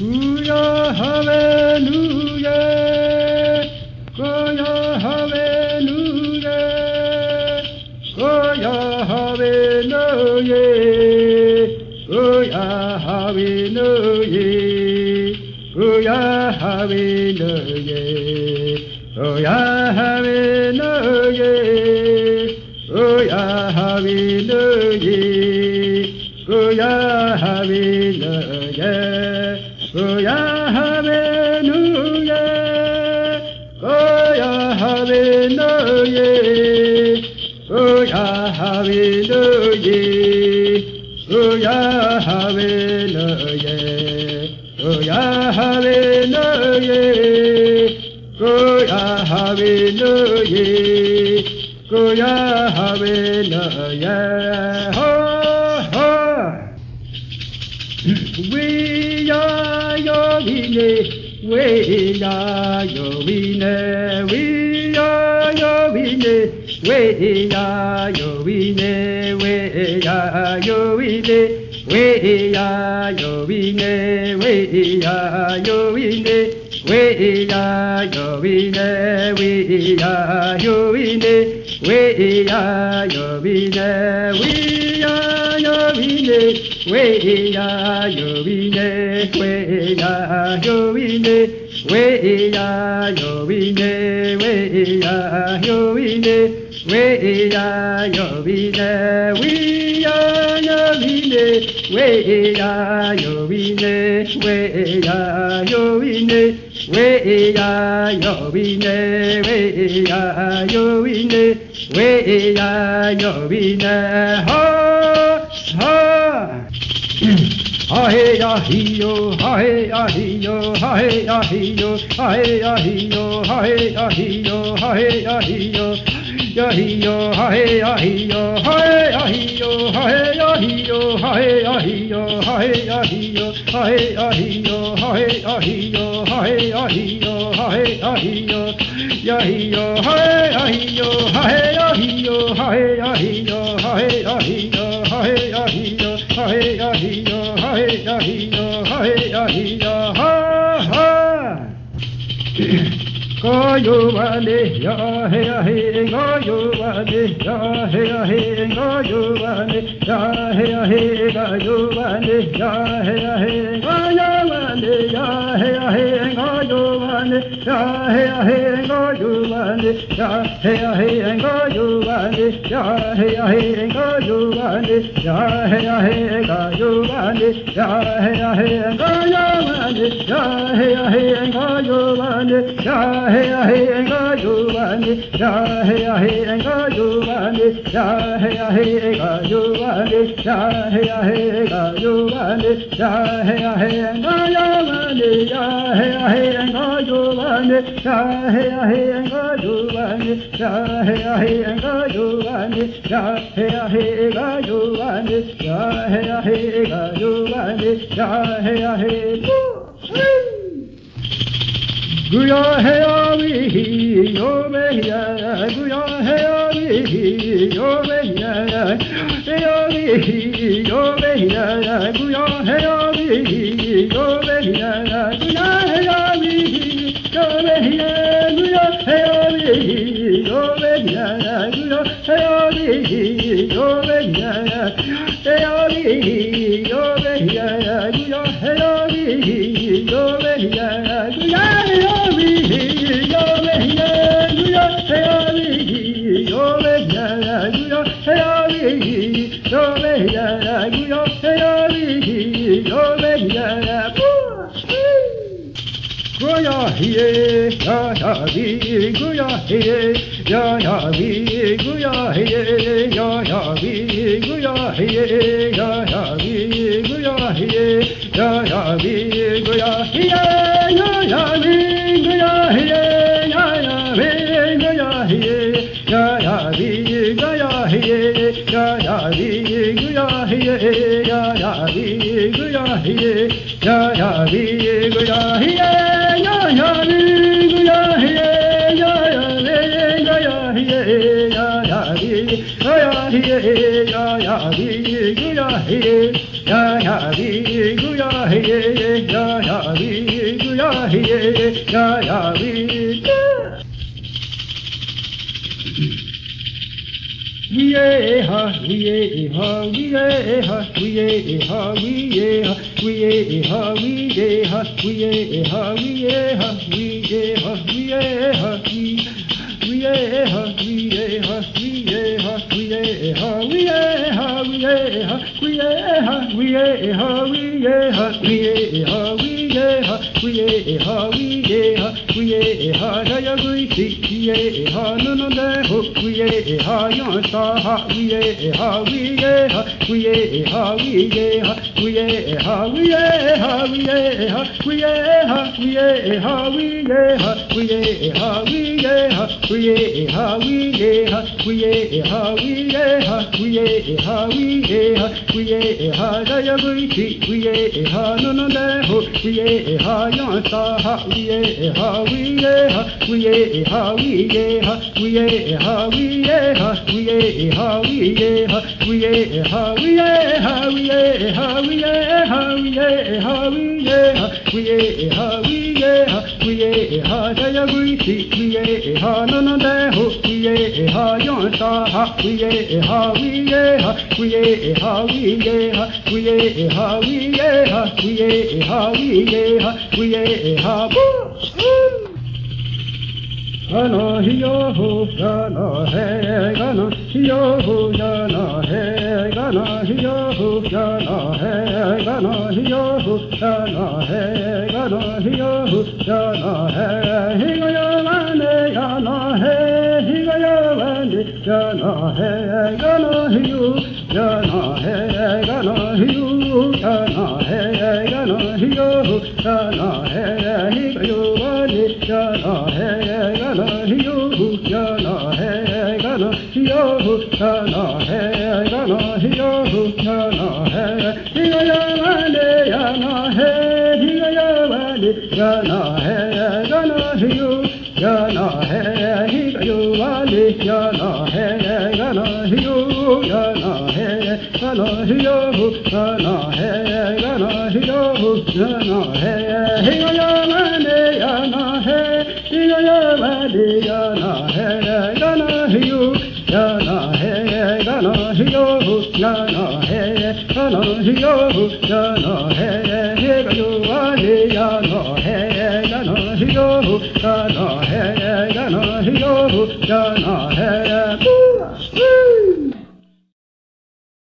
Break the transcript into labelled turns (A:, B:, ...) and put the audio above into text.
A: Suya hallelujah, Suya hallelujah, Suya hallelujah, Suya hallelujah, Suya hallelujah, Suya hallelujah, Suya hallelujah, Suya hallelujah. Hallelujah. We are your vine, we are your vine, we are your vine, we are your vine, we are your vine, we are your vine, we are your vine, we are your vine, we are your vine, we are your vine, we are your vine. We your vine, we vine, we your vine, we are your vine, we are your vine, we are your vine, we are your vine, we your vine, we your vine, we your vine, we are your vine, ho, ho. Ahe ahiyo, ahe ahiyo, ahe ahiyo, ahe ahiyo, ahe ahiyo, ahe ahiyo, ahiyo, ahe ahiyo, ahe ahiyo, ahe ahiyo, ahe ahiyo, ahe ahiyo, ahe ahiyo, ahe ahiyo, ahe ahiyo, ahe ahiyo, yahiyo, ahe ahiyo, ahe ahiyo, ahe ahiyo, ahe hey, da, he, da, hey, da. Go you ya, hey, ya, hey, go you vale, ya, hey, ya, hey, go you vale, ya, hey, ya, hey, go you vale, ya, hey, ya, hey, go you vale, ya, hey, ya, hey, go you. Yuvani, Ya Hey Hey Rengo Yuvani, Ya Hey Hey Rengo Yuvani, Ya Hey Hey Rengo Yuvani, Ya Hey Hey Rengo Yuvani, Ya Hey Hey Rengo Yuvani, Ya Hey Hey Rengo Yuvani, Ya Hey Hey Rengo Yuvani, Ya Hey Hey Rengo Yuvani, Ya Hey Hey Rengo Yuvani, Ya Hey Hey Rengo Yuvani, Ya Hey Hey Rengo Yuvani, Ya Hey Hey Rengo Yuvani, jovane shahe ahe anga jovane shahe ahe anga jovane shahe ahe anga jovane shahe ahe anga jovane shahe ahe Guya he avi yo me ya guya he avi yo me ya yo me yo me ya guya he avi yo me ya Goya hiye, ya ya vi, goya hiye, ya ya vi, goya hiye, ya ya vi, goya hiye, ya ya vi, goya hiye, ya ya vi, goya hiye, ya hi gu ya hi ya ya hi gu ya hi ya ya ya hi gu ya hi ya ya hi ya ya hi ya ya hi ya ya hi ya ya hi gu ya hi ya ya hi gu ya hi ya ya hi gu ya hi ya ya hi ye ha we ye ha we ye ha we we ye ha we ye ha we ye ha we ye ha we ye ha we ye ha we ye ha we ye ha we ye ha we ye ha we ye ha we ye ha we ye yeha, we yeha, we yeha, we yeha, we yeha, we yeha, we yeha, we yeha, we yeha, jaya guisi, we yeha, nuna deho, we yeha, yon saha, we yeha, we yeha, we yeha, we yeha, we yeha, we yeha, we yeha, we yeha, we yeha, we yeha, we yeha, we yeha, we yeha, we yeha, we yeha, we yeha, we yeha, we ye ha ku ye ha da ya bu ki ku ye ha no no da ho ku ye ha ya sa ha ku ye ha wi ye ha ku ye ha wi ye ha ku ye ha wi ye ha ku ye ha wi ye ha ku ye ha wi ye ha wi ye ha wi ye ha wi ye ha wi ye ha ku ye ha wi ye ha ku ye ha da ya bu ki ku ye ha no no da ho ye ha yon sa ha we ye ha we ye ha we ye ha we ye ha we ye ha we ye ha we ye ha we ye ha we ye ha gano hiyo ho gano he gano hiyo ho gano he gano hiyo ho gano he gano hiyo ho gano he gano hiyo ho gano he hiyo vane gano he hiyo vane gano he gano hiyo gano he gano hiyo gano he gano hiyo gano he hiyo vane gano he गन हियो गना है gun हियो गना है gun हियो गना है। हिया वाले गना है हिया वाले गना है गन हियो गना है हियो वाले गना है गन हियो गना है, गन हियो गना है गन हियो गना है हिया वाले गना है। Woo! Woo!